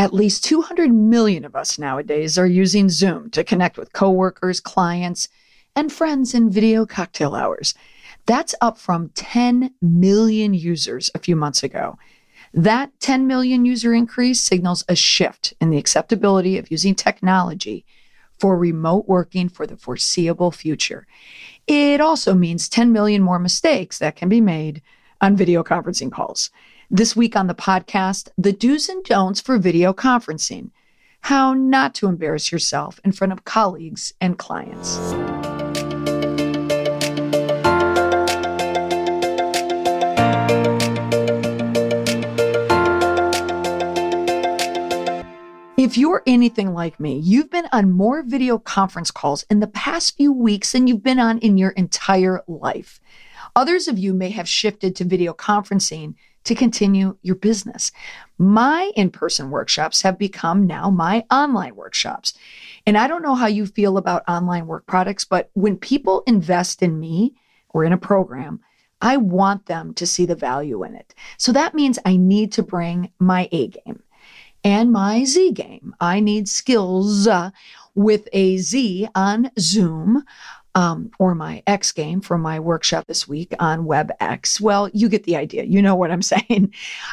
At least 200 million of us nowadays are using Zoom to connect with coworkers, clients, and friends in video cocktail hours. That's up from 10 million users a few months ago. That 10 million user increase signals a shift in the acceptability of using technology for remote working for the foreseeable future. It also means 10 million more mistakes that can be made on video conferencing calls. This week on the podcast, the do's and don'ts for video conferencing, how not to embarrass yourself in front of colleagues and clients. If you're anything like me, you've been on more video conference calls in the past few weeks than you've been on in your entire life. Others of you may have shifted to video conferencing to continue your business. My in person workshops have become now my online workshops. And I don't know how you feel about online work products, but when people invest in me or in a program, I want them to see the value in it. So that means I need to bring my A game and my Z game. I need skills uh, with a Z on Zoom. Um, or my X game for my workshop this week on WebEx. Well, you get the idea. You know what I'm saying.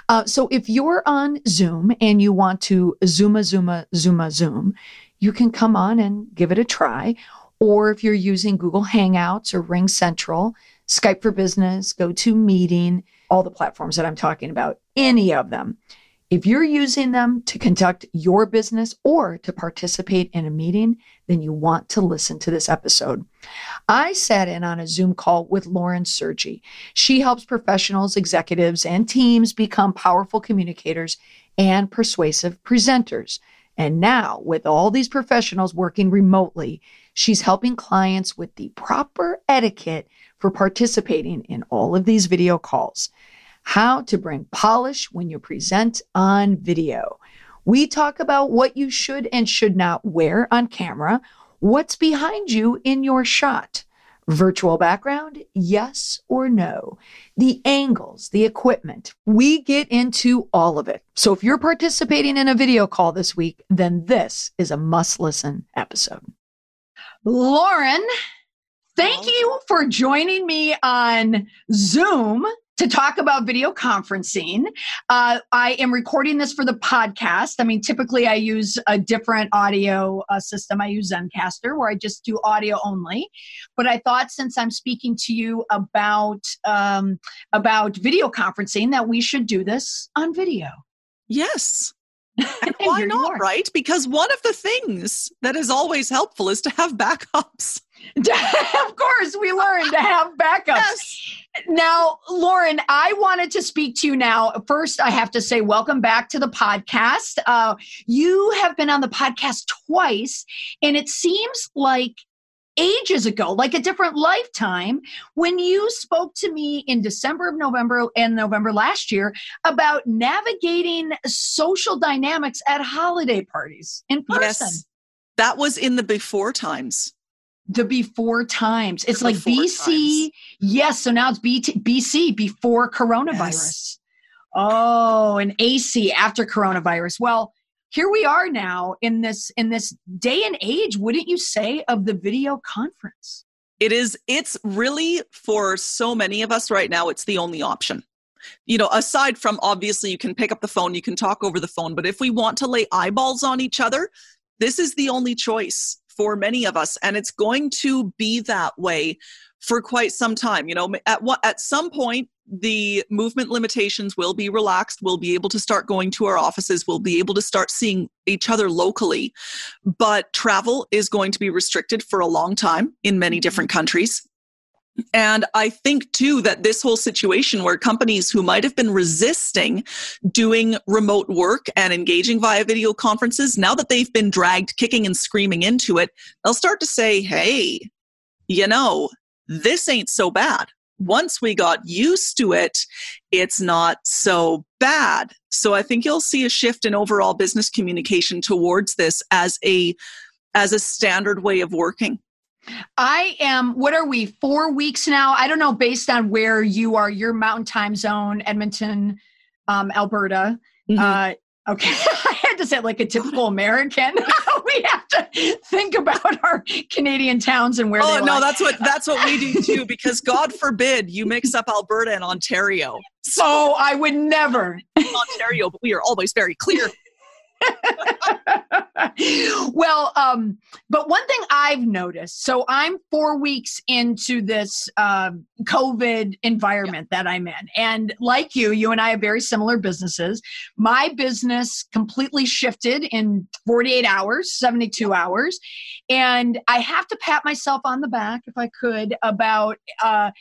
Uh, so if you're on Zoom and you want to Zooma, Zooma, Zooma, Zoom, you can come on and give it a try. Or if you're using Google Hangouts or RingCentral, Skype for Business, GoToMeeting, all the platforms that I'm talking about, any of them. If you're using them to conduct your business or to participate in a meeting, then you want to listen to this episode. I sat in on a Zoom call with Lauren Sergy. She helps professionals, executives, and teams become powerful communicators and persuasive presenters. And now, with all these professionals working remotely, she's helping clients with the proper etiquette for participating in all of these video calls how to bring polish when you present on video. We talk about what you should and should not wear on camera, what's behind you in your shot. Virtual background, yes or no? The angles, the equipment. We get into all of it. So if you're participating in a video call this week, then this is a must listen episode. Lauren, thank you for joining me on Zoom to talk about video conferencing. Uh, I am recording this for the podcast. I mean, typically I use a different audio uh, system. I use Zencastr where I just do audio only. But I thought since I'm speaking to you about um, about video conferencing, that we should do this on video. Yes. why not, right? Because one of the things that is always helpful is to have backups. of course, we learned to have backups. Yes. Now, Lauren, I wanted to speak to you now. First, I have to say, welcome back to the podcast. Uh, you have been on the podcast twice, and it seems like ages ago, like a different lifetime, when you spoke to me in December of November and November last year about navigating social dynamics at holiday parties in person. Yes, that was in the before times the before times. It's the like BC. Times. Yes. So now it's BC before coronavirus. Yes. Oh, and AC after coronavirus. Well, here we are now in this in this day and age, wouldn't you say, of the video conference? It is it's really for so many of us right now, it's the only option. You know, aside from obviously you can pick up the phone, you can talk over the phone, but if we want to lay eyeballs on each other, this is the only choice for many of us and it's going to be that way for quite some time you know at what at some point the movement limitations will be relaxed we'll be able to start going to our offices we'll be able to start seeing each other locally. But travel is going to be restricted for a long time in many mm-hmm. different countries. And I think too that this whole situation where companies who might have been resisting doing remote work and engaging via video conferences, now that they've been dragged kicking and screaming into it, they'll start to say, hey, you know, this ain't so bad. Once we got used to it, it's not so bad. So I think you'll see a shift in overall business communication towards this as a as a standard way of working. I am, what are we, four weeks now? I don't know, based on where you are, your mountain time zone, Edmonton, um, Alberta. Mm-hmm. Uh, Okay, I had to say like a typical American. we have to think about our Canadian towns and where. Oh no, that's what that's what we do too. Because God forbid you mix up Alberta and Ontario. So oh, I would never Ontario, but we are always very clear. well, um, but one thing I've noticed so I'm four weeks into this uh, COVID environment yeah. that I'm in. And like you, you and I have very similar businesses. My business completely shifted in 48 hours, 72 hours. And I have to pat myself on the back, if I could, about. Uh,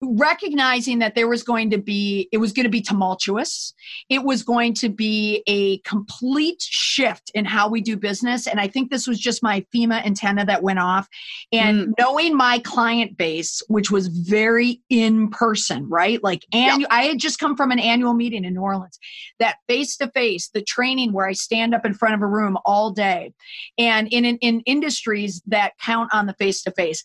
recognizing that there was going to be it was going to be tumultuous. It was going to be a complete shift in how we do business. And i think this was just my fema antenna that went off. And mm. knowing my client base which was very in person right? Like and i had just come from an annual meeting in new orleans. That face to face the training where i stand up in front of a room all day. And in, in, in industries that count on the face to face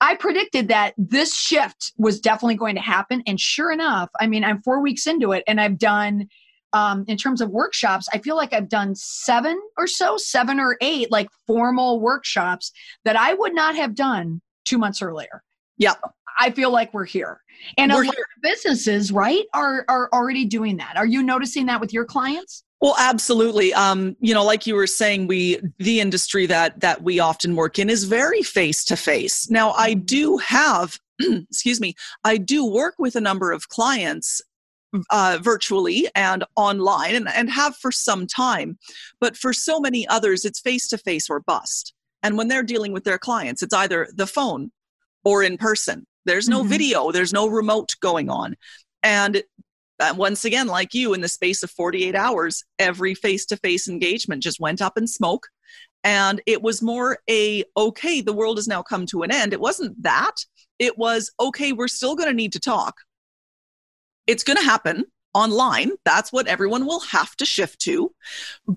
I predicted that this shift was definitely going to happen. And sure enough, I mean, I'm four weeks into it and I've done, um, in terms of workshops, I feel like I've done seven or so, seven or eight like formal workshops that I would not have done two months earlier. Yep. I feel like we're here. And we're a lot here. of businesses, right, are are already doing that. Are you noticing that with your clients? Well, absolutely. Um, you know, like you were saying, we the industry that that we often work in is very face to face. Now, I do have, excuse me, I do work with a number of clients uh, virtually and online, and, and have for some time. But for so many others, it's face to face or bust. And when they're dealing with their clients, it's either the phone or in person. There's no mm-hmm. video, there's no remote going on. And once again, like you, in the space of 48 hours, every face to face engagement just went up in smoke. And it was more a, okay, the world has now come to an end. It wasn't that. It was, okay, we're still going to need to talk. It's going to happen online. That's what everyone will have to shift to.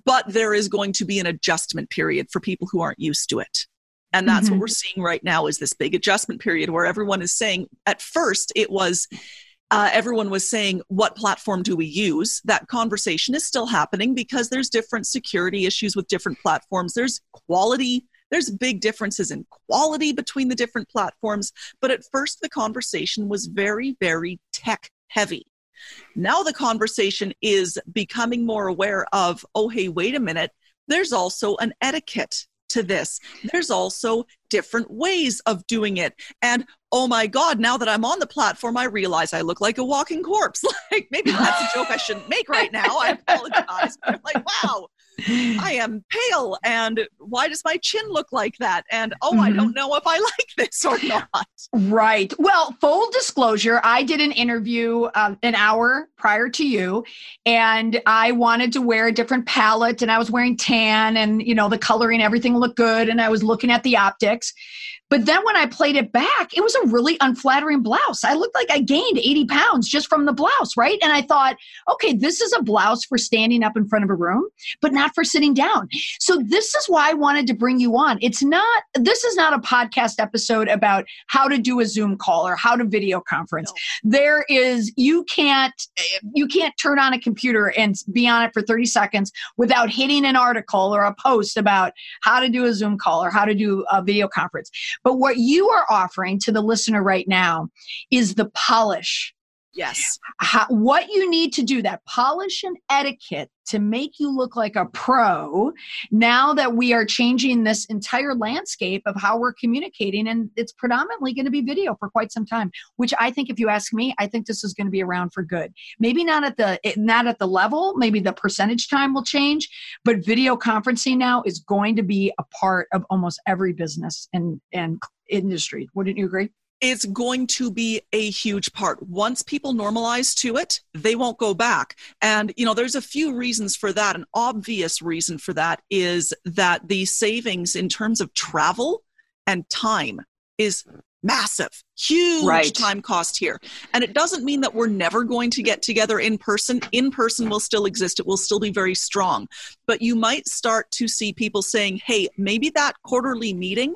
But there is going to be an adjustment period for people who aren't used to it. And that's mm-hmm. what we're seeing right now is this big adjustment period where everyone is saying, at first, it was, uh, everyone was saying, what platform do we use? That conversation is still happening because there's different security issues with different platforms. There's quality, there's big differences in quality between the different platforms. But at first, the conversation was very, very tech heavy. Now the conversation is becoming more aware of, oh, hey, wait a minute, there's also an etiquette to this. There's also different ways of doing it. And oh my God, now that I'm on the platform, I realize I look like a walking corpse. Like maybe that's a joke I shouldn't make right now. I apologize. But I'm like, wow, I am pale. And why does my chin look like that? And oh, mm-hmm. I don't know if I like this or not. Right. Well, full disclosure, I did an interview um, an hour prior to you, and I wanted to wear a different palette, and I was wearing tan, and you know, the coloring, everything looked good, and I was looking at the optics. But then when I played it back, it was a really unflattering blouse. I looked like I gained 80 pounds just from the blouse, right? And I thought, okay, this is a blouse for standing up in front of a room, but not for sitting down. So this is why I wanted to bring you on. It's not, this is not a podcast episode about how to do a Zoom call or how to video conference. No. There is, you can't, you can't turn on a computer and be on it for 30 seconds without hitting an article or a post about how to do a Zoom call or how to do a video conference. But what you are offering to the listener right now is the polish. Yes. How, what you need to do, that polish and etiquette to make you look like a pro now that we are changing this entire landscape of how we're communicating. And it's predominantly going to be video for quite some time, which I think, if you ask me, I think this is going to be around for good. Maybe not at the, not at the level, maybe the percentage time will change, but video conferencing now is going to be a part of almost every business and, and industry. Wouldn't you agree? It's going to be a huge part. Once people normalize to it, they won't go back. And, you know, there's a few reasons for that. An obvious reason for that is that the savings in terms of travel and time is massive, huge right. time cost here. And it doesn't mean that we're never going to get together in person. In person will still exist, it will still be very strong. But you might start to see people saying, hey, maybe that quarterly meeting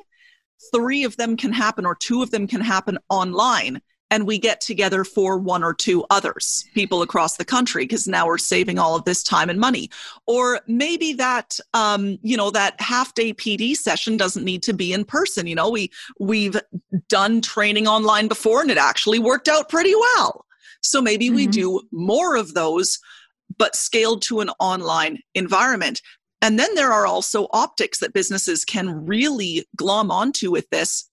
three of them can happen or two of them can happen online and we get together for one or two others, people across the country, because now we're saving all of this time and money. Or maybe that, um, you know, that half day PD session doesn't need to be in person. You know, we we've done training online before, and it actually worked out pretty well. So maybe mm-hmm. we do more of those, but scaled to an online environment. And then there are also optics that businesses can really glom onto with this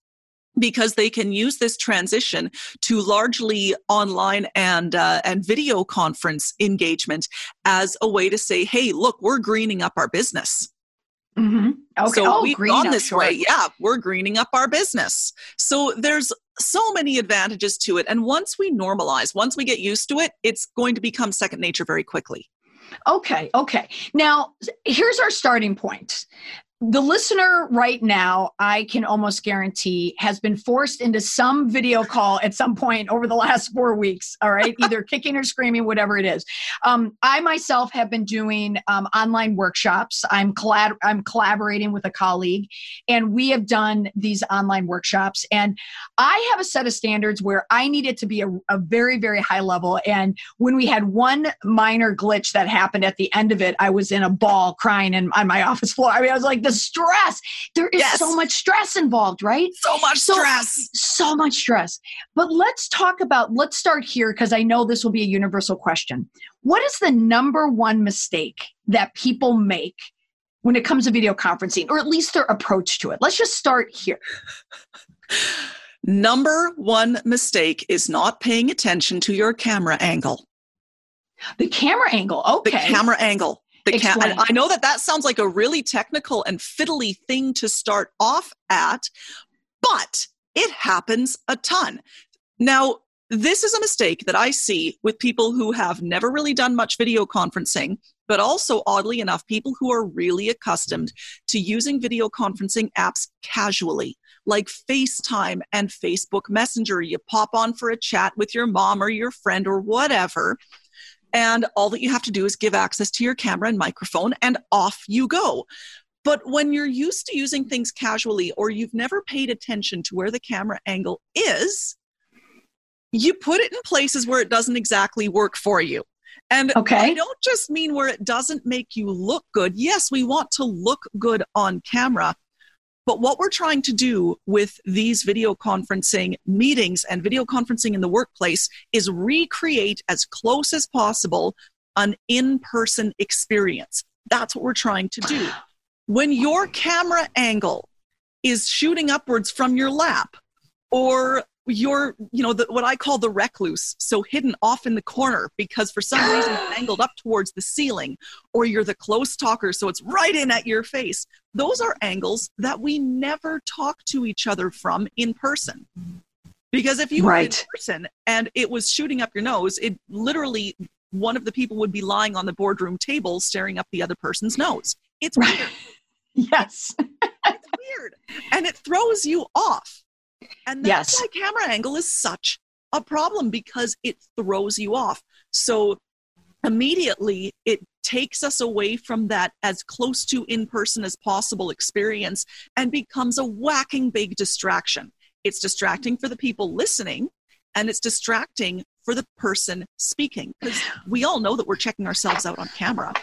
because they can use this transition to largely online and uh, and video conference engagement as a way to say, "Hey, look, we're greening up our business." Mm-hmm. Okay. So oh, we've gone this sure. way. Yeah, we're greening up our business. So there's so many advantages to it, and once we normalize, once we get used to it, it's going to become second nature very quickly. Okay, okay. Now, here's our starting point the listener right now, I can almost guarantee, has been forced into some video call at some point over the last four weeks. All right, either kicking or screaming, whatever it is. Um, I myself have been doing um, online workshops. I'm collab- I'm collaborating with a colleague, and we have done these online workshops. And I have a set of standards where I need it to be a, a very, very high level. And when we had one minor glitch that happened at the end of it, I was in a ball crying in, on my office floor. I mean, I was like, stress. There is yes. so much stress involved, right? So much so, stress. So much stress. But let's talk about, let's start here because I know this will be a universal question. What is the number one mistake that people make when it comes to video conferencing, or at least their approach to it? Let's just start here. Number one mistake is not paying attention to your camera angle. The camera angle, okay. The camera angle. The I know that that sounds like a really technical and fiddly thing to start off at, but it happens a ton. Now, this is a mistake that I see with people who have never really done much video conferencing, but also, oddly enough, people who are really accustomed to using video conferencing apps casually, like FaceTime and Facebook Messenger. You pop on for a chat with your mom or your friend or whatever, and all that you have to do is give access to your camera and microphone, and off you go. But when you're used to using things casually, or you've never paid attention to where the camera angle is, you put it in places where it doesn't exactly work for you. And okay. I don't just mean where it doesn't make you look good. Yes, we want to look good on camera, but what we're trying to do with these video conferencing meetings and video conferencing in the workplace is recreate as close as possible an in person experience. That's what we're trying to do. When your camera angle is shooting upwards from your lap, or you're, you know, the, what I call the recluse, so hidden off in the corner because for some reason it's angled up towards the ceiling, or you're the close talker, so it's right in at your face. Those are angles that we never talk to each other from in person. Because if you right. were in person and it was shooting up your nose, it literally one of the people would be lying on the boardroom table staring up the other person's nose. It's right. weird. Yes. it's weird. And it throws you off. And that's yes. why camera angle is such a problem because it throws you off. So immediately it takes us away from that as close to in person as possible experience and becomes a whacking big distraction. It's distracting for the people listening and it's distracting for the person speaking because we all know that we're checking ourselves out on camera.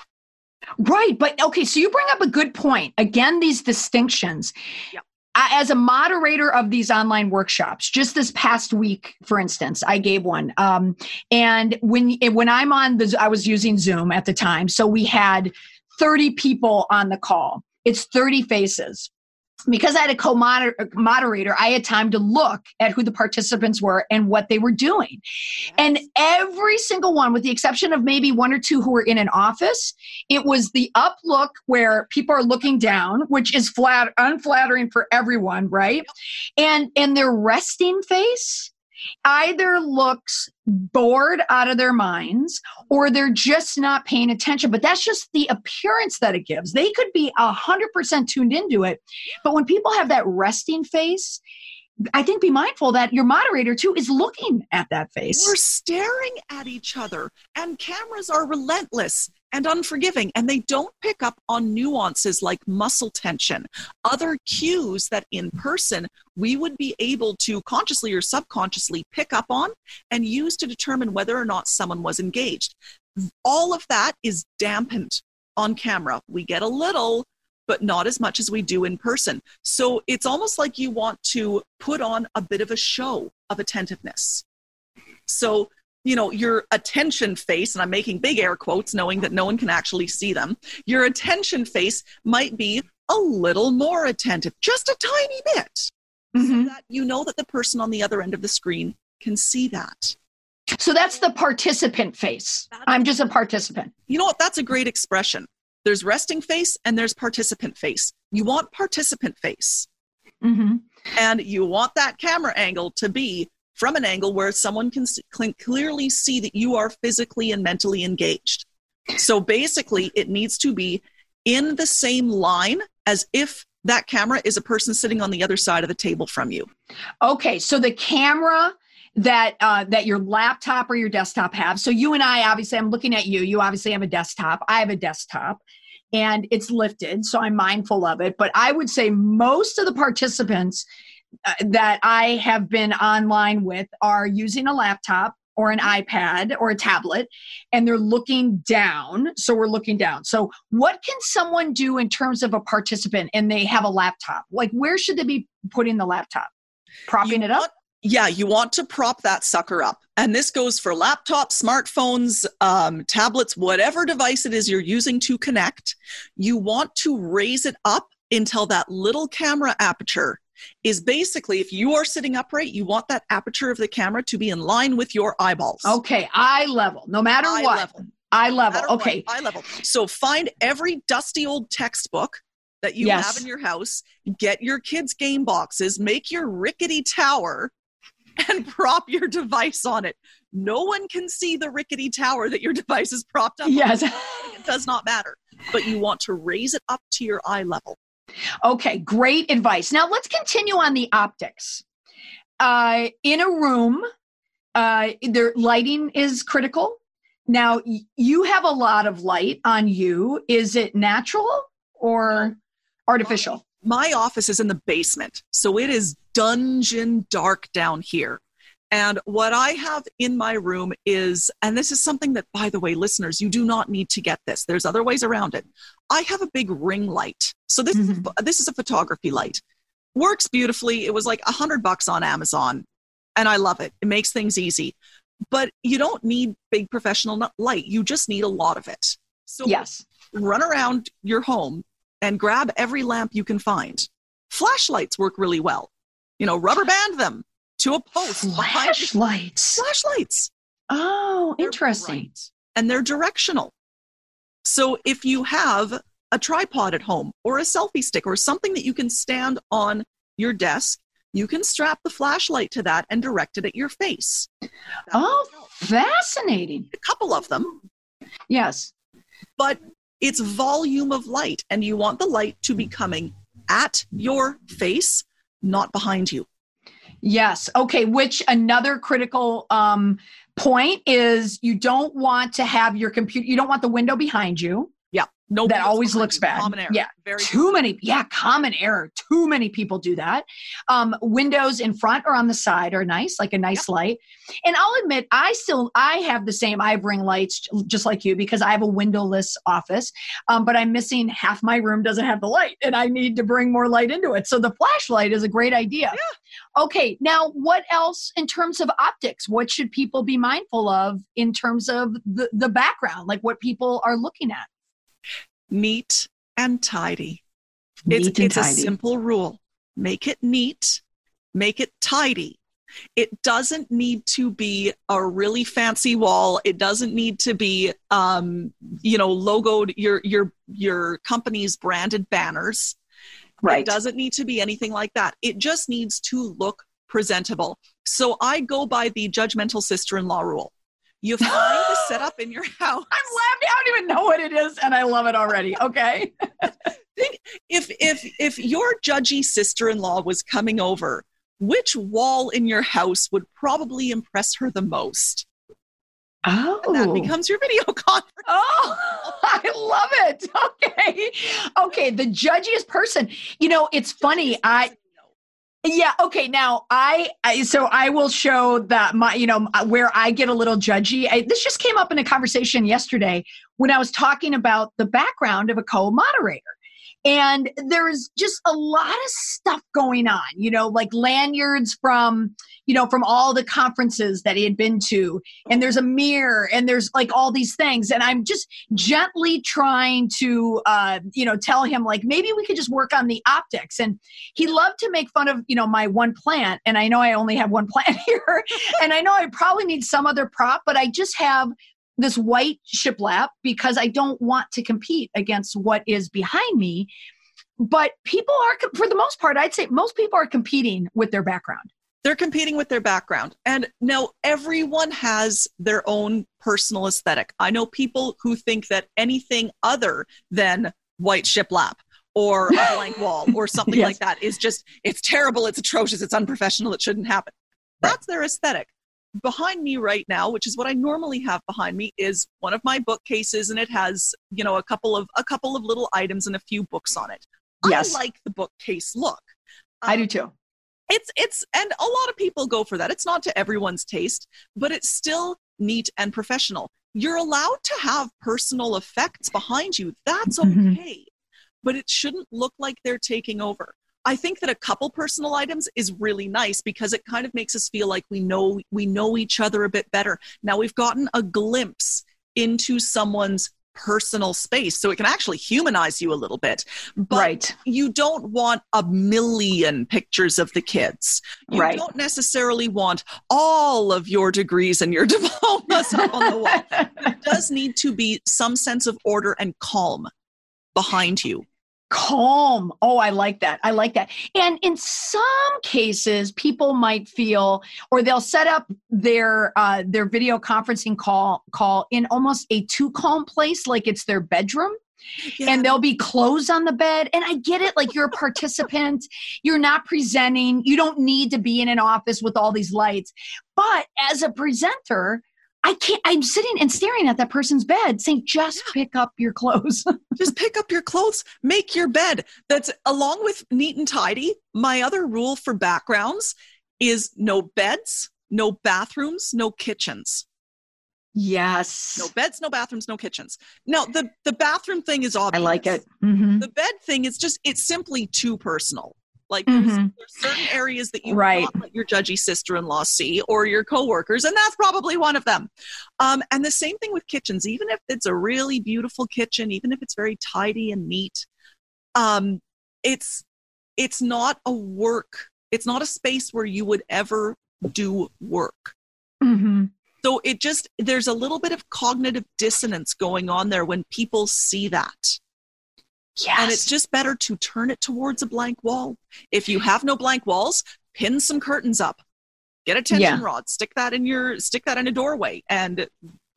Right. But okay, so you bring up a good point. Again, these distinctions. Yep as a moderator of these online workshops, just this past week, for instance, I gave one. Um, and when when I'm on the, I was using Zoom at the time, so we had 30 people on the call. It's 30 faces because I had a co-moderator, uh, I had time to look at who the participants were and what they were doing. Yes. And every single one, with the exception of maybe one or two who were in an office, it was the up look where people are looking down, which is flat unflattering for everyone, right? And and their resting face either looks bored out of their minds or they're just not paying attention. But that's just the appearance that it gives. They could be 100% tuned into it. But when people have that resting face, I think be mindful that your moderator too is looking at that face. We're staring at each other, and cameras are relentless. And unforgiving, and they don't pick up on nuances like muscle tension, other cues that in person we would be able to consciously or subconsciously pick up on and use to determine whether or not someone was engaged. All of that is dampened on camera. We get a little, but not as much as we do in person. So it's almost like you want to put on a bit of a show of attentiveness. So you know, your attention face, and I'm making big air quotes knowing that no one can actually see them, your attention face might be a little more attentive, just a tiny bit, mm-hmm. so that you know that the person on the other end of the screen can see that. So that's the participant face. I'm just a participant. You know what? That's a great expression. There's resting face and there's participant face. You want participant face. Mm-hmm. And you want that camera angle to be from an angle where someone can clearly see that you are physically and mentally engaged. So basically, it needs to be in the same line as if that camera is a person sitting on the other side of the table from you. Okay, so the camera that uh, that your laptop or your desktop have. So you and I, obviously, I'm looking at you. You obviously have a desktop. I have a desktop, and it's lifted, so I'm mindful of it. But I would say most of the participants that I have been online with are using a laptop or an iPad or a tablet and they're looking down. So we're looking down. So, what can someone do in terms of a participant and they have a laptop? Like, where should they be putting the laptop? Propping you it up? Want, yeah, you want to prop that sucker up. And this goes for laptops, smartphones, um, tablets, whatever device it is you're using to connect. You want to raise it up until that little camera aperture is basically if you are sitting upright, you want that aperture of the camera to be in line with your eyeballs. Okay, eye level, no matter eye what. Level. Eye level. No okay. What, eye level. So find every dusty old textbook that you yes. have in your house, get your kids' game boxes, make your rickety tower, and prop your device on it. No one can see the rickety tower that your device is propped up yes. on. It does not matter. But you want to raise it up to your eye level. Okay, great advice. Now let's continue on the optics. Uh, in a room, uh, their lighting is critical. Now you have a lot of light on you. Is it natural or artificial? My office is in the basement, so it is dungeon dark down here. And what I have in my room is, and this is something that, by the way, listeners, you do not need to get this. There's other ways around it. I have a big ring light. So this, mm-hmm. is, this is a photography light. Works beautifully. It was like a hundred bucks on Amazon. And I love it. It makes things easy. But you don't need big professional light. You just need a lot of it. So yes. run around your home and grab every lamp you can find. Flashlights work really well. You know, rubber band them to a post. Flashlights. Flashlights. Oh, they're interesting. Bright, and they're directional. So if you have a tripod at home or a selfie stick or something that you can stand on your desk, you can strap the flashlight to that and direct it at your face. That oh, fascinating. A couple of them. Yes. But it's volume of light, and you want the light to be coming at your face, not behind you. Yes. Okay. Which another critical um, point is you don't want to have your computer, you don't want the window behind you. Yeah. No, that always looks bad. Common error. Yeah. Very too many. Yeah. Common error. Too many people do that. Um, windows in front or on the side are nice, like a nice yep. light. And I'll admit, I still, I have the same eye ring lights just like you because I have a windowless office. Um, but I'm missing half my room doesn't have the light and I need to bring more light into it. So the flashlight is a great idea. Yeah. Okay. Now, what else in terms of optics? What should people be mindful of in terms of the, the background, like what people are looking at? Neat and tidy. Neat it's, and it's tidy. a simple rule. Make it neat, make it tidy. It doesn't need to be a really fancy wall. It doesn't need to be, um, you know, logoed your your your company's branded banners. Right. It doesn't need to be anything like that. It just needs to look presentable. So I go by the judgmental sister-in-law rule. You find the setup in your house. I'm laughing. I don't even know what it is, and I love it already. Okay. Think if if if your judgy sister-in-law was coming over, which wall in your house would probably impress her the most? Oh, and that oh. becomes your video conference. Oh, I love it. Okay. Okay. The judgiest person. You know, it's funny. I, yeah. Okay. Now I, I, so I will show that my, you know, uh, where I get a little judgy. I, this just came up in a conversation yesterday when I was talking about the background of a co-moderator. And there's just a lot of stuff going on, you know, like lanyards from, you know, from all the conferences that he had been to. And there's a mirror and there's like all these things. And I'm just gently trying to, uh, you know, tell him like maybe we could just work on the optics. And he loved to make fun of, you know, my one plant. And I know I only have one plant here. and I know I probably need some other prop, but I just have this white shiplap because I don't want to compete against what is behind me. But people are, for the most part, I'd say most people are competing with their background. They're competing with their background. And now everyone has their own personal aesthetic. I know people who think that anything other than white shiplap or a blank wall or something yes. like that is just, it's terrible, it's atrocious, it's unprofessional, it shouldn't happen. That's right. their aesthetic behind me right now which is what i normally have behind me is one of my bookcases and it has you know a couple of a couple of little items and a few books on it yes. i like the bookcase look um, i do um, too it's it's and a lot of people go for that it's not to everyone's taste but it's still neat and professional you're allowed to have personal effects behind you that's mm-hmm. okay mm-hmm. but it shouldn't look like they're taking over I think that a couple personal items is really nice because it kind of makes us feel like we know we know each other a bit better. Now we've gotten a glimpse into someone's personal space so it can actually humanize you a little bit but right. you don't want a million pictures of the kids you right. don't necessarily want all of your degrees and your diplomas up on the wall there does need to be some sense of order and calm behind you calm. Oh i like that. I like that. And in some cases people might feel or they'll set up their uh their video conferencing call call in almost a too calm place like it's their bedroom yeah. and there'll be clothes on the bed. And i get it like you're a participant. You're not presenting. You don't need to be in an office with all these lights. But as a presenter I can't, I'm sitting and staring at that person's bed saying, just yeah. pick up your clothes. just pick up your clothes, make your bed. That's along with neat and tidy. My other rule for backgrounds is no beds, no bathrooms, no kitchens. Yes. No beds, no bathrooms, no kitchens. Now the the bathroom thing is obvious. I like it. Mm-hmm. The bed thing is just it's simply too personal. Like mm-hmm. there's, there's, certain areas that you right. not let your judgy sister-in-law see or your coworkers, and that's probably one of them. Um, and the same thing with kitchens. Even if it's a really beautiful kitchen, even if it's very tidy and neat, um, it's it's not a work. It's not a space where you would ever do work. Mm-hmm. So it just there's a little bit of cognitive dissonance going on there when people see that. Yes. And it's just better to turn it towards a blank wall. If you have no blank walls, pin some curtains up. Get a tension yeah. rod, stick that in your stick that in a doorway and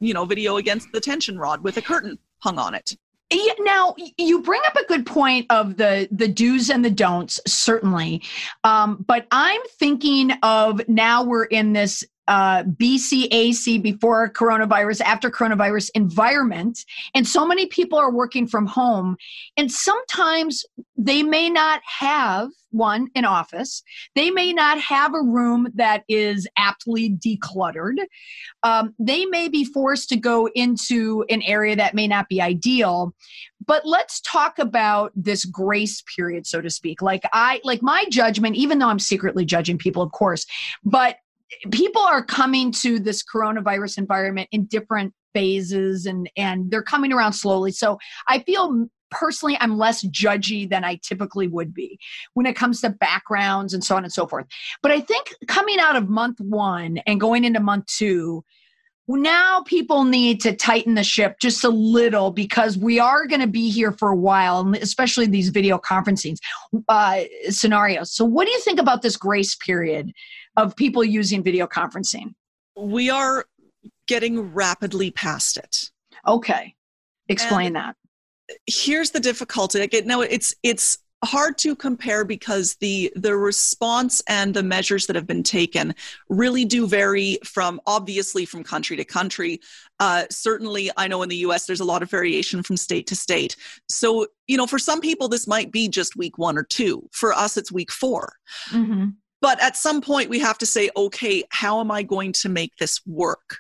you know, video against the tension rod with a curtain hung on it. Yeah, now you bring up a good point of the the do's and the don'ts certainly um, but i'm thinking of now we're in this uh, BCAC before coronavirus, after coronavirus environment. And so many people are working from home. And sometimes they may not have one in office, they may not have a room that is aptly decluttered. Um, they may be forced to go into an area that may not be ideal. But let's talk about this grace period, so to speak. Like I, like my judgment, even though I'm secretly judging people, of course, but people are coming to this coronavirus environment in different phases and and they're coming around slowly. So i feel personally i'm less judgy than i typically would be when it comes to backgrounds and so on and so forth. But i think coming out of month one and going into month two now people need to tighten the ship just a little because we are going to be here for a while and especially these video conferencing uh, scenarios. So what do you think about this grace period of people using video conferencing? We are getting rapidly past it. Okay. Explain and that. Here's the difficulty. Again, no, it's it's hard to compare because the the response and the measures that have been taken really do vary from obviously from country to country uh, certainly i know in the us there's a lot of variation from state to state so you know for some people this might be just week one or two for us it's week 4 mm-hmm. But at some point we have to say okay how am i going to make this work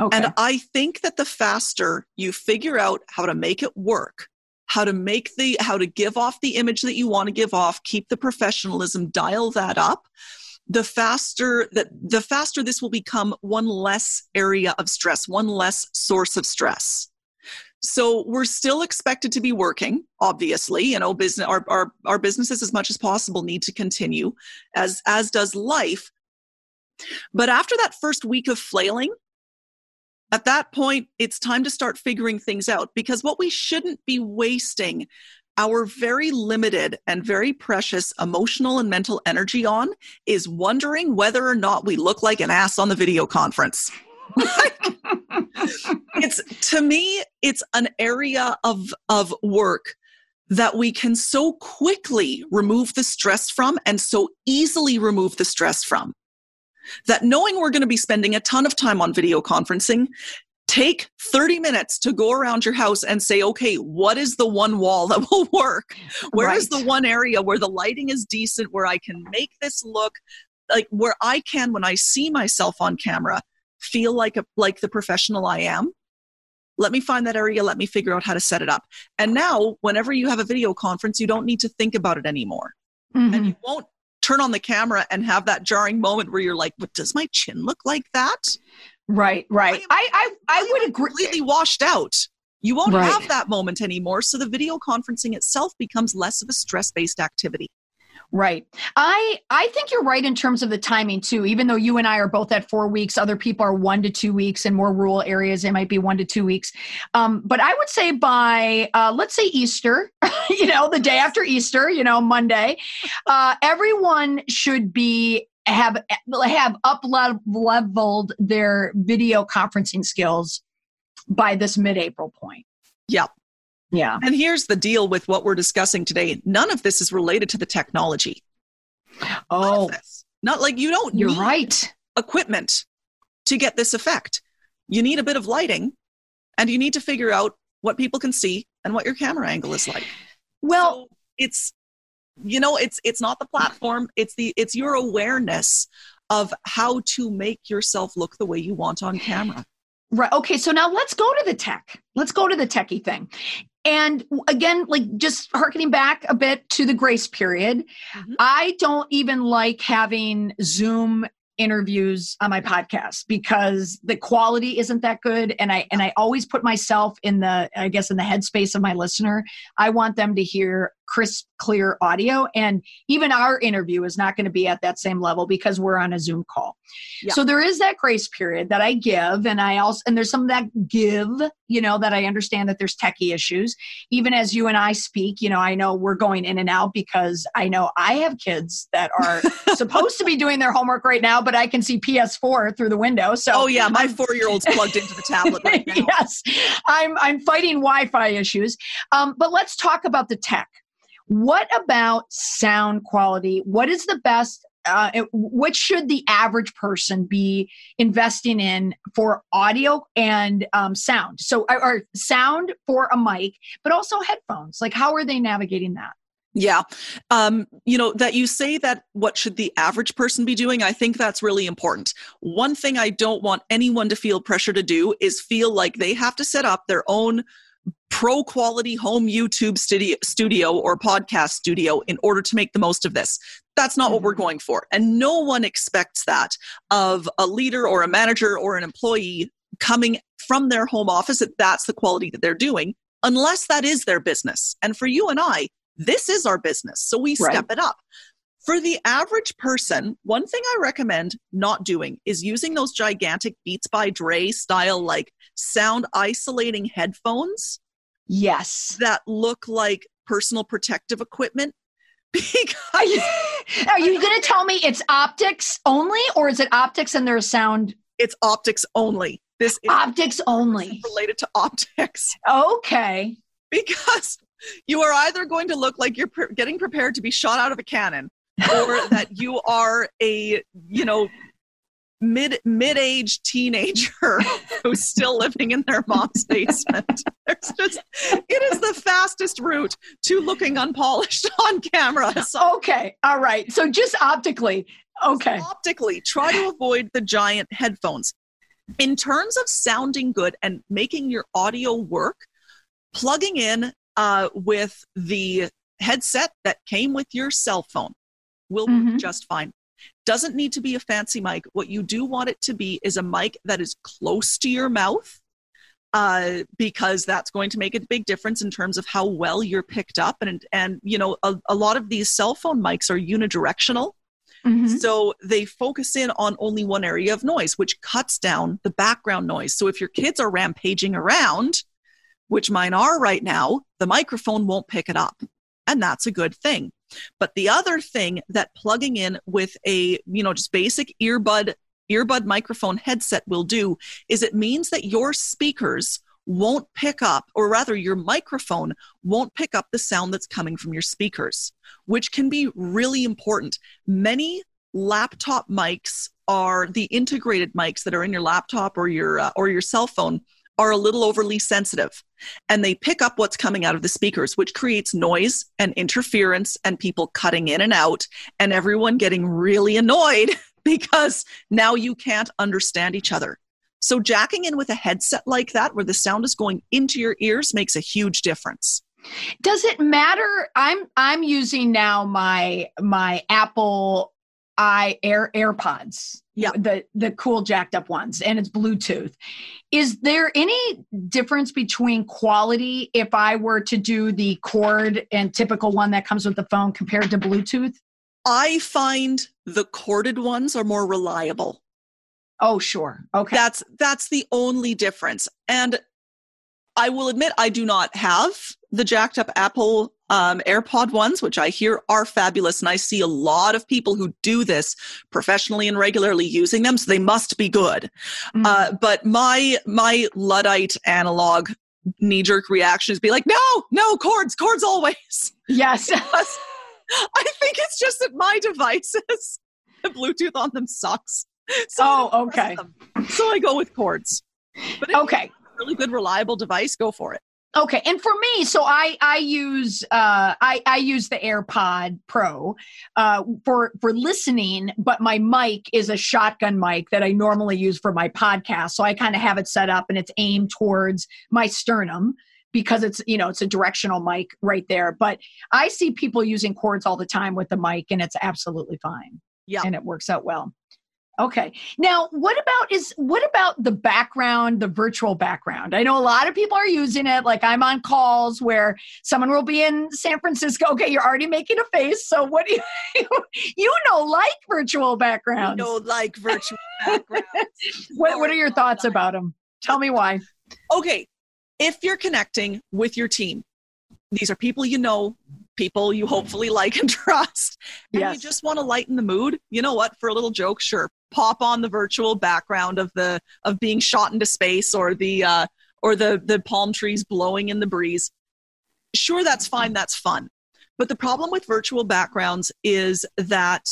okay. and i think that the faster you figure out how to make it work how to make the how to give off the image that you want to give off keep the professionalism dial that up the faster that the faster this will become one less area of stress one less source of stress so we're still expected to be working obviously you know business our, our, our businesses as much as possible need to continue as as does life but after that first week of flailing at that point, it's time to start figuring things out because what we shouldn't be wasting our very limited and very precious emotional and mental energy on is wondering whether or not we look like an ass on the video conference. it's to me it's an area of of work that we can so quickly remove the stress from and so easily remove the stress from that knowing we're going to be spending a ton of time on video conferencing, take 30 minutes to go around your house and say, okay, what is the one wall that will work? Where right. is the one area where the lighting is decent, where I can make this look like where I can, when I see myself on camera, feel like a, like the professional I am? Let me find that area. Let me figure out how to set it up. And now, whenever you have a video conference, you don't need to think about it anymore. Mm-hmm. And you won't turn on the camera and have that jarring moment where you're like, "What does my chin look like that?" Right, right. I I, I, I would agree. Completely washed out. You won't right. have that moment anymore. So the video conferencing itself becomes less of a stress based activity. Right. I I think you're right in terms of the timing too. Even though you and I are both at four weeks, other people are one to two weeks. In more rural areas, it might be one to two weeks. Um, but I would say by uh, let's say Easter, you know, the day after Easter, you know, Monday, uh, everyone should be have have up leveled their video conferencing skills by this mid April point. Yep. Yeah. And here's the deal with what we're discussing today. None of this is related to the technology. Oh, not like you don't. You're right. Equipment to get this effect. You need a bit of lighting, and you need to figure out what people can see and what your camera angle is like. Well, so it's you know it's it's not the platform. It's the it's your awareness of how to make yourself look the way you want on camera. Right. Okay. So now let's go to the tech. Let's go to the techie thing. And again, like just harkening back a bit to the grace period, mm-hmm. I don't even like having Zoom interviews on my podcast because the quality isn't that good and i and i always put myself in the i guess in the headspace of my listener i want them to hear crisp, clear audio. And even our interview is not going to be at that same level because we're on a Zoom call. Yeah. So there is that grace period that I give. And I also, and there's some of that give, you know, that I understand that there's techie issues. Even as you and I speak, you know, I know we're going in and out because I know I have kids that are supposed to be doing their homework right now, but I can see PS4 through the window. So, oh, yeah, my four year old's plugged into the tablet right now. yes, I'm, I'm fighting Wi Fi issues. Um, but let's talk about the tech. What about sound quality? What is the best? Uh, what should the average person be investing in for audio and um, sound? So, or sound for a mic, but also headphones. Like, how are they navigating that? Yeah. Um, you know, that you say that what should the average person be doing, I think that's really important. One thing I don't want anyone to feel pressure to do is feel like they have to set up their own pro quality home YouTube studio, studio or podcast studio in order to make the most of this. That's not mm-hmm. what we're mm-hmm. going for. And no one expects that of a leader or a manager or an employee coming from their home office that that's the quality that they're doing unless that is their business. And for you and I, this is our business. So we right. step it up. For the average person, one thing I recommend not doing is using those gigantic Beats by Dre style, like sound isolating headphones Yes. That look like personal protective equipment. Because are you, are you going to tell me it's optics only, or is it optics and there's sound? It's optics only. This optics only related to optics. Okay. Because you are either going to look like you're pre- getting prepared to be shot out of a cannon or that you are a, you know, mid mid-aged teenager who's still living in their mom's basement. There's just it is the fastest route to looking unpolished on camera. So okay, all right. So just optically, okay. Just optically, try to avoid the giant headphones. In terms of sounding good and making your audio work, plugging in uh, with the headset that came with your cell phone will mm-hmm. work just fine. Doesn't need to be a fancy mic. What you do want it to be is a mic that is close to your mouth. Uh, because that's going to make a big difference in terms of how well you're picked up. And, and you know, a, a lot of these cell phone mics are unidirectional. Mm-hmm. So they focus in on only one area of noise, which cuts down the background noise. So if your kids are rampaging around, which mine are right now, the microphone won't pick it up. And that's a good thing. But the other thing that plugging in with a, you know, just basic earbud earbud microphone headset will do is it means that your speakers won't pick up, or rather, your microphone won't pick up the sound that's coming from your speakers, which can be really important. Many laptop mics are the integrated mics that are in your laptop or your uh, or your cell phone are a little overly sensitive and they pick up what's coming out of the speakers, which creates noise and interference and people cutting in and out and everyone getting really annoyed because now you can't understand each other. So, jacking in with a headset like that, where the sound is going into your ears, makes a huge difference. Does it matter? I'm I'm using now my my Apple i Air AirPods yeah. the the cool jacked up ones and it's bluetooth. Is there any difference between quality if i were to do the cord and typical one that comes with the phone compared to bluetooth? I find the corded ones are more reliable. Oh sure. Okay. That's that's the only difference. And i will admit i do not have the jacked up apple um, AirPod ones, which I hear are fabulous. And I see a lot of people who do this professionally and regularly using them. So they must be good. Mm-hmm. Uh, but my, my Luddite analog knee jerk reaction is be like, no, no, cords, cords always. Yes. I think it's just that my devices, the Bluetooth on them sucks. So oh, okay. So I go with cords. But okay. really good, reliable device, go for it. Okay, and for me, so I I use uh, I I use the AirPod Pro uh, for for listening, but my mic is a shotgun mic that I normally use for my podcast. So I kind of have it set up and it's aimed towards my sternum because it's you know it's a directional mic right there. But I see people using cords all the time with the mic, and it's absolutely fine. Yeah, and it works out well. Okay. Now, what about is what about the background, the virtual background? I know a lot of people are using it. Like I'm on calls where someone will be in San Francisco. Okay, you're already making a face. So what do you you know like virtual backgrounds? You know like virtual backgrounds. what what are your thoughts about them? Tell me why. Okay. If you're connecting with your team, these are people you know, people you hopefully like and trust, and yes. you just want to lighten the mood. You know what? For a little joke, sure, pop on the virtual background of the of being shot into space or the uh, or the the palm trees blowing in the breeze. Sure, that's fine. That's fun. But the problem with virtual backgrounds is that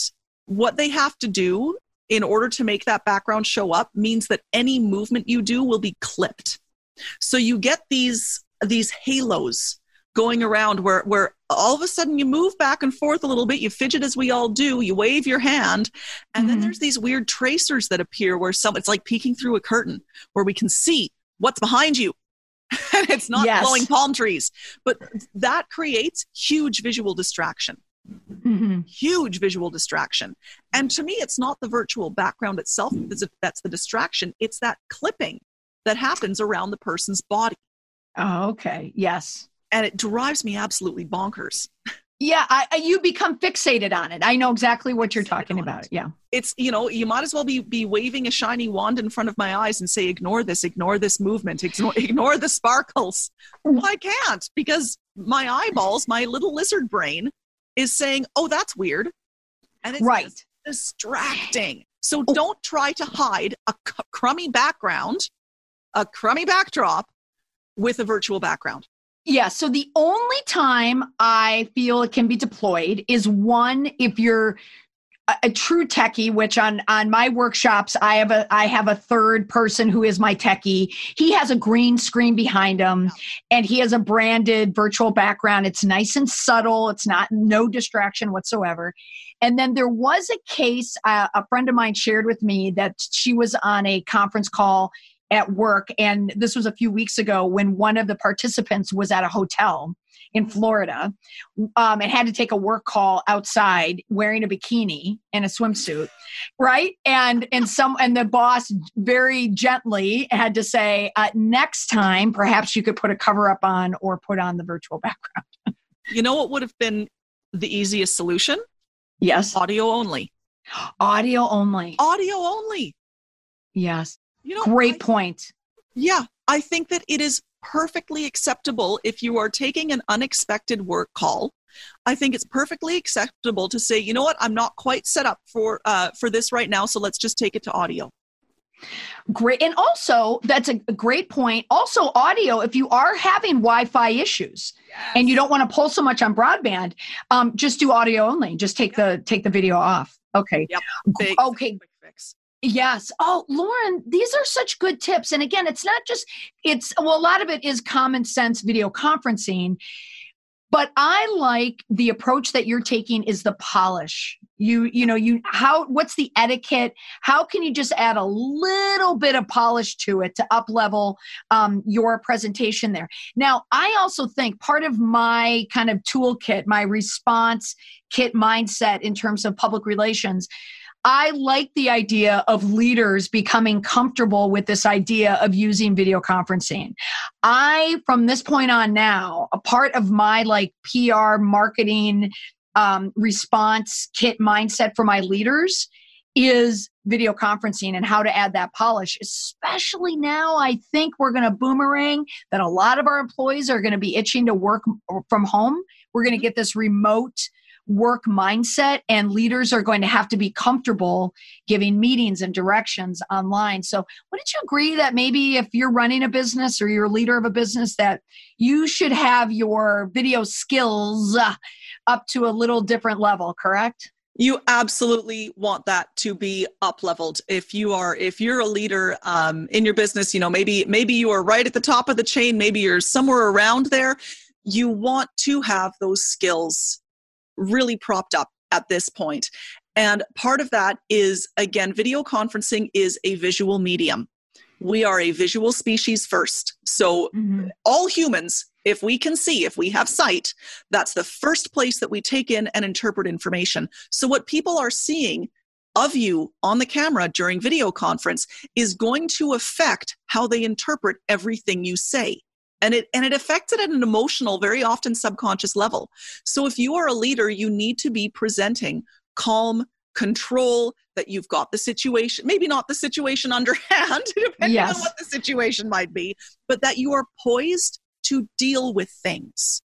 what they have to do in order to make that background show up means that any movement you do will be clipped. So you get these these halos going around where where all of a sudden you move back and forth a little bit you fidget as we all do you wave your hand and mm-hmm. then there's these weird tracers that appear where some it's like peeking through a curtain where we can see what's behind you. And it's not yes. blowing palm trees. But that creates huge visual distraction. Mm-hmm. huge visual distraction. And to me it's not the virtual background itself that's the distraction. It's that clipping that happens around the person's body. Oh okay. Yes and it drives me absolutely bonkers. Yeah, I, I, you become fixated on it. I know exactly what you're talking about. It. Yeah, it's you know you might as well be be waving a shiny wand in front of my eyes and say ignore this, ignore this movement, ignore, ignore the sparkles. Well, I can't because my eyeballs, my little lizard brain, is saying, "Oh, that's weird," and it's right distracting. So oh. don't try to hide a c- crummy background, a crummy backdrop with a virtual background. Yeah. So the only time I feel it can be deployed is one if you're a, a true techie, which on on my workshops I have a I have a third person who is my techie. He has a green screen behind him, and he has a branded virtual background. It's nice and subtle. It's not no distraction whatsoever. And then there was a case uh, a friend of mine shared with me that she was on a conference call at work. And this was a few weeks ago when one of the participants was at a hotel in Florida um, and had to take a work call outside wearing a bikini and a swimsuit, right? And and some and the boss very gently had to say, uh, next time perhaps you could put a cover up on or put on the virtual background. you know what would have been the easiest solution? Yes, audio only. Audio only. Audio only. Yes. You know, great I, point. Yeah, I think that it is perfectly acceptable if you are taking an unexpected work call. I think it's perfectly acceptable to say, you know what, I'm not quite set up for uh, for this right now, so let's just take it to audio. Great. And also, that's a great point. Also, audio, if you are having Wi Fi issues yes. and you don't want to pull so much on broadband, um, just do audio only. Just take yep. the take the video off. Okay. Yep. Okay. Yes. Oh, Lauren, these are such good tips. And again, it's not just, it's, well, a lot of it is common sense video conferencing. But I like the approach that you're taking is the polish. You, you know, you, how, what's the etiquette? How can you just add a little bit of polish to it to up level um, your presentation there? Now, I also think part of my kind of toolkit, my response kit mindset in terms of public relations, I like the idea of leaders becoming comfortable with this idea of using video conferencing. I, from this point on now, a part of my like PR marketing um, response kit mindset for my leaders is video conferencing and how to add that polish, especially now. I think we're going to boomerang that a lot of our employees are going to be itching to work from home. We're going to get this remote work mindset and leaders are going to have to be comfortable giving meetings and directions online. So wouldn't you agree that maybe if you're running a business or you're a leader of a business that you should have your video skills uh, up to a little different level correct? You absolutely want that to be up leveled if you are if you're a leader um, in your business you know maybe maybe you are right at the top of the chain maybe you're somewhere around there you want to have those skills really propped up at this point. And part of that is, again, video conferencing is a visual medium. We are a visual species first. So, mm-hmm. all humans, if we can see, if we have sight, that's the first place that we take in and interpret information. So, what people are seeing of you on the camera during video conference is going to affect how they interpret everything you say and it and it affects it at an emotional very often subconscious level so if you are a leader you need to be presenting calm control that you've got the situation maybe not the situation underhand depending yes. on what the situation might be but that you are poised to deal with things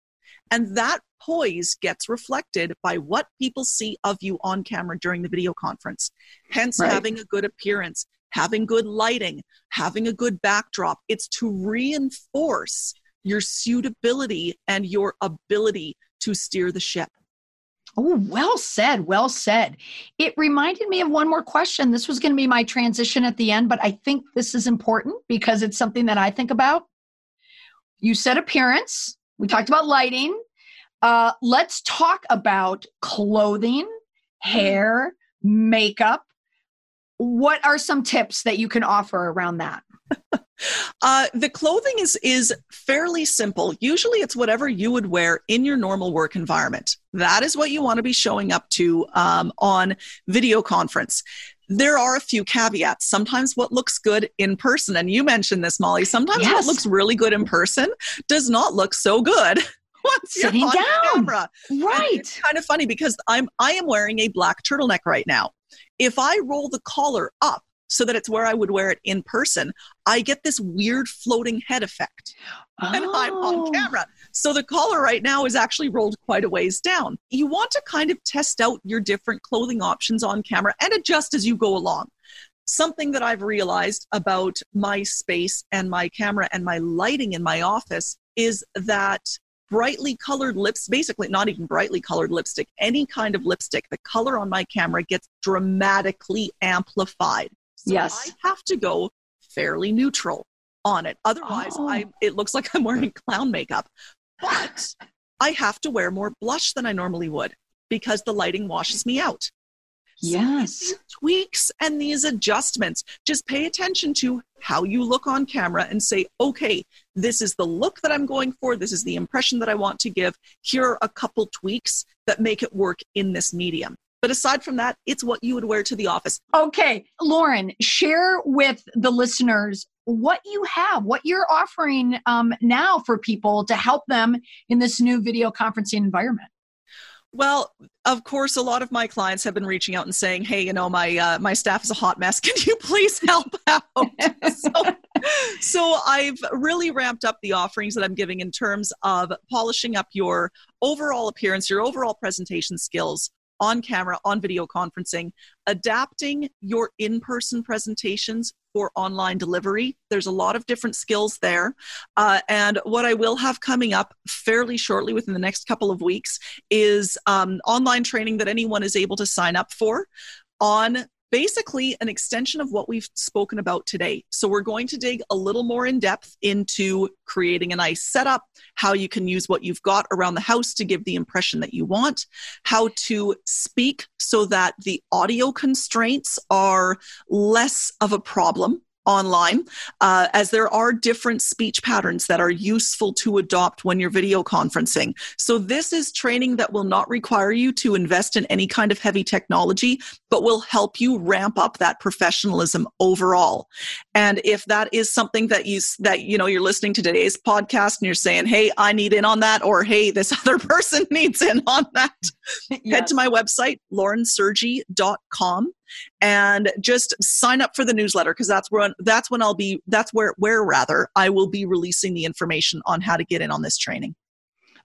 and that poise gets reflected by what people see of you on camera during the video conference hence right. having a good appearance having good lighting, having a good backdrop. It's to reinforce your suitability and your ability to steer the ship. Oh, well said. Well said. It reminded me of one more question. This was going to be my transition at the end, but I think this is important because it's something that I think about. You said appearance, we talked about lighting. Uh, let's talk about clothing, hair, makeup, what are some tips that you can offer around that? uh, the clothing is is fairly simple. Usually, it's whatever you would wear in your normal work environment. That is what you want to be showing up to um, on video conference. There are a few caveats. Sometimes what looks good in person, and you mentioned this, Molly. Sometimes yes. what looks really good in person does not look so good once Sitting down. camera. Right. And it's kind of funny because I'm I am wearing a black turtleneck right now. If I roll the collar up so that it's where I would wear it in person, I get this weird floating head effect. Oh. And I'm on oh. camera. So the collar right now is actually rolled quite a ways down. You want to kind of test out your different clothing options on camera and adjust as you go along. Something that I've realized about my space and my camera and my lighting in my office is that brightly colored lips, basically not even brightly colored lipstick, any kind of lipstick, the color on my camera gets dramatically amplified. So yes. I have to go fairly neutral on it. Otherwise, oh. I it looks like I'm wearing clown makeup. But I have to wear more blush than I normally would because the lighting washes me out. Yes. Tweaks and these adjustments. Just pay attention to how you look on camera and say, okay, this is the look that I'm going for. This is the impression that I want to give. Here are a couple tweaks that make it work in this medium. But aside from that, it's what you would wear to the office. Okay, Lauren, share with the listeners what you have, what you're offering um, now for people to help them in this new video conferencing environment. Well, of course, a lot of my clients have been reaching out and saying, "Hey, you know, my uh, my staff is a hot mess. Can you please help out?" so, so I've really ramped up the offerings that I'm giving in terms of polishing up your overall appearance, your overall presentation skills, on camera, on video conferencing, adapting your in person presentations for online delivery. There's a lot of different skills there. Uh, and what I will have coming up fairly shortly within the next couple of weeks is um, online training that anyone is able to sign up for on basically an extension of what we've spoken about today. So, we're going to dig a little more in depth into creating a nice setup, how you can use what you've got around the house to give the impression that you want, how to speak so that the audio constraints are less of a problem online, uh, as there are different speech patterns that are useful to adopt when you're video conferencing. So, this is training that will not require you to invest in any kind of heavy technology, but will help you ramp up that professionalism overall. And if that is something that you that you know you're listening to today's podcast and you're saying, "Hey, I need in on that," or "Hey, this other person needs in on that," yes. head to my website laurensergy.com and just sign up for the newsletter because that's when that's when I'll be that's where where rather I will be releasing the information on how to get in on this training.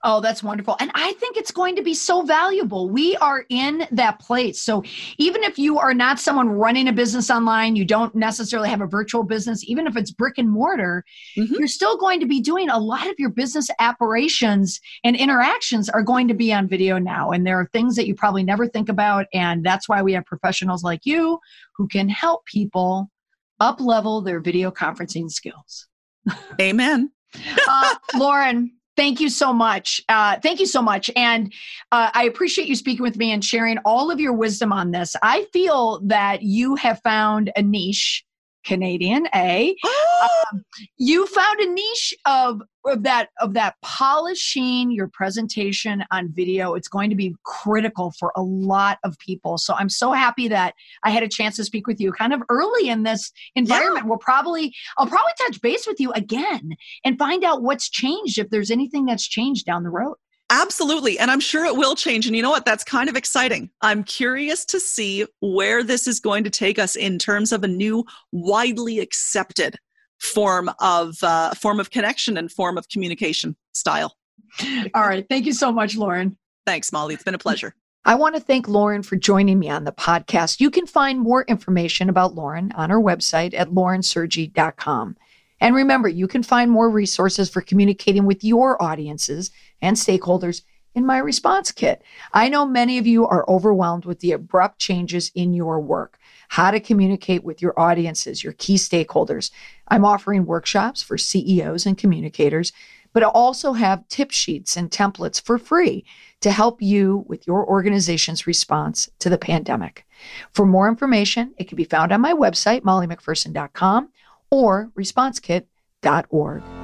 Oh, that's wonderful. And I think it's going to be so valuable. We are in that place. So even if you are not someone running a business online, you don't necessarily have a virtual business, even if it's brick and mortar, mm-hmm. you're still going to be doing a lot of your business operations and interactions are going to be on video now. And there are things that you probably never think about. And that's why we have professionals like you who can help people up level their video conferencing skills. Amen. uh, Lauren, Thank you so much. Uh, thank you so much. And uh, I appreciate you speaking with me and sharing all of your wisdom on this. I feel that you have found a niche Canadian A. um, you found a niche of, of that of that polishing your presentation on video. It's going to be critical for a lot of people. So I'm so happy that I had a chance to speak with you kind of early in this environment. Yeah. We'll probably I'll probably touch base with you again and find out what's changed if there's anything that's changed down the road. Absolutely. And I'm sure it will change. And you know what? That's kind of exciting. I'm curious to see where this is going to take us in terms of a new, widely accepted form of uh, form of connection and form of communication style. All right. Thank you so much, Lauren. Thanks, Molly. It's been a pleasure. I want to thank Lauren for joining me on the podcast. You can find more information about Lauren on her website at laurensergy.com. And remember, you can find more resources for communicating with your audiences and stakeholders in my response kit. I know many of you are overwhelmed with the abrupt changes in your work, how to communicate with your audiences, your key stakeholders. I'm offering workshops for CEOs and communicators, but I also have tip sheets and templates for free to help you with your organization's response to the pandemic. For more information, it can be found on my website, mollymcpherson.com or responsekit.org.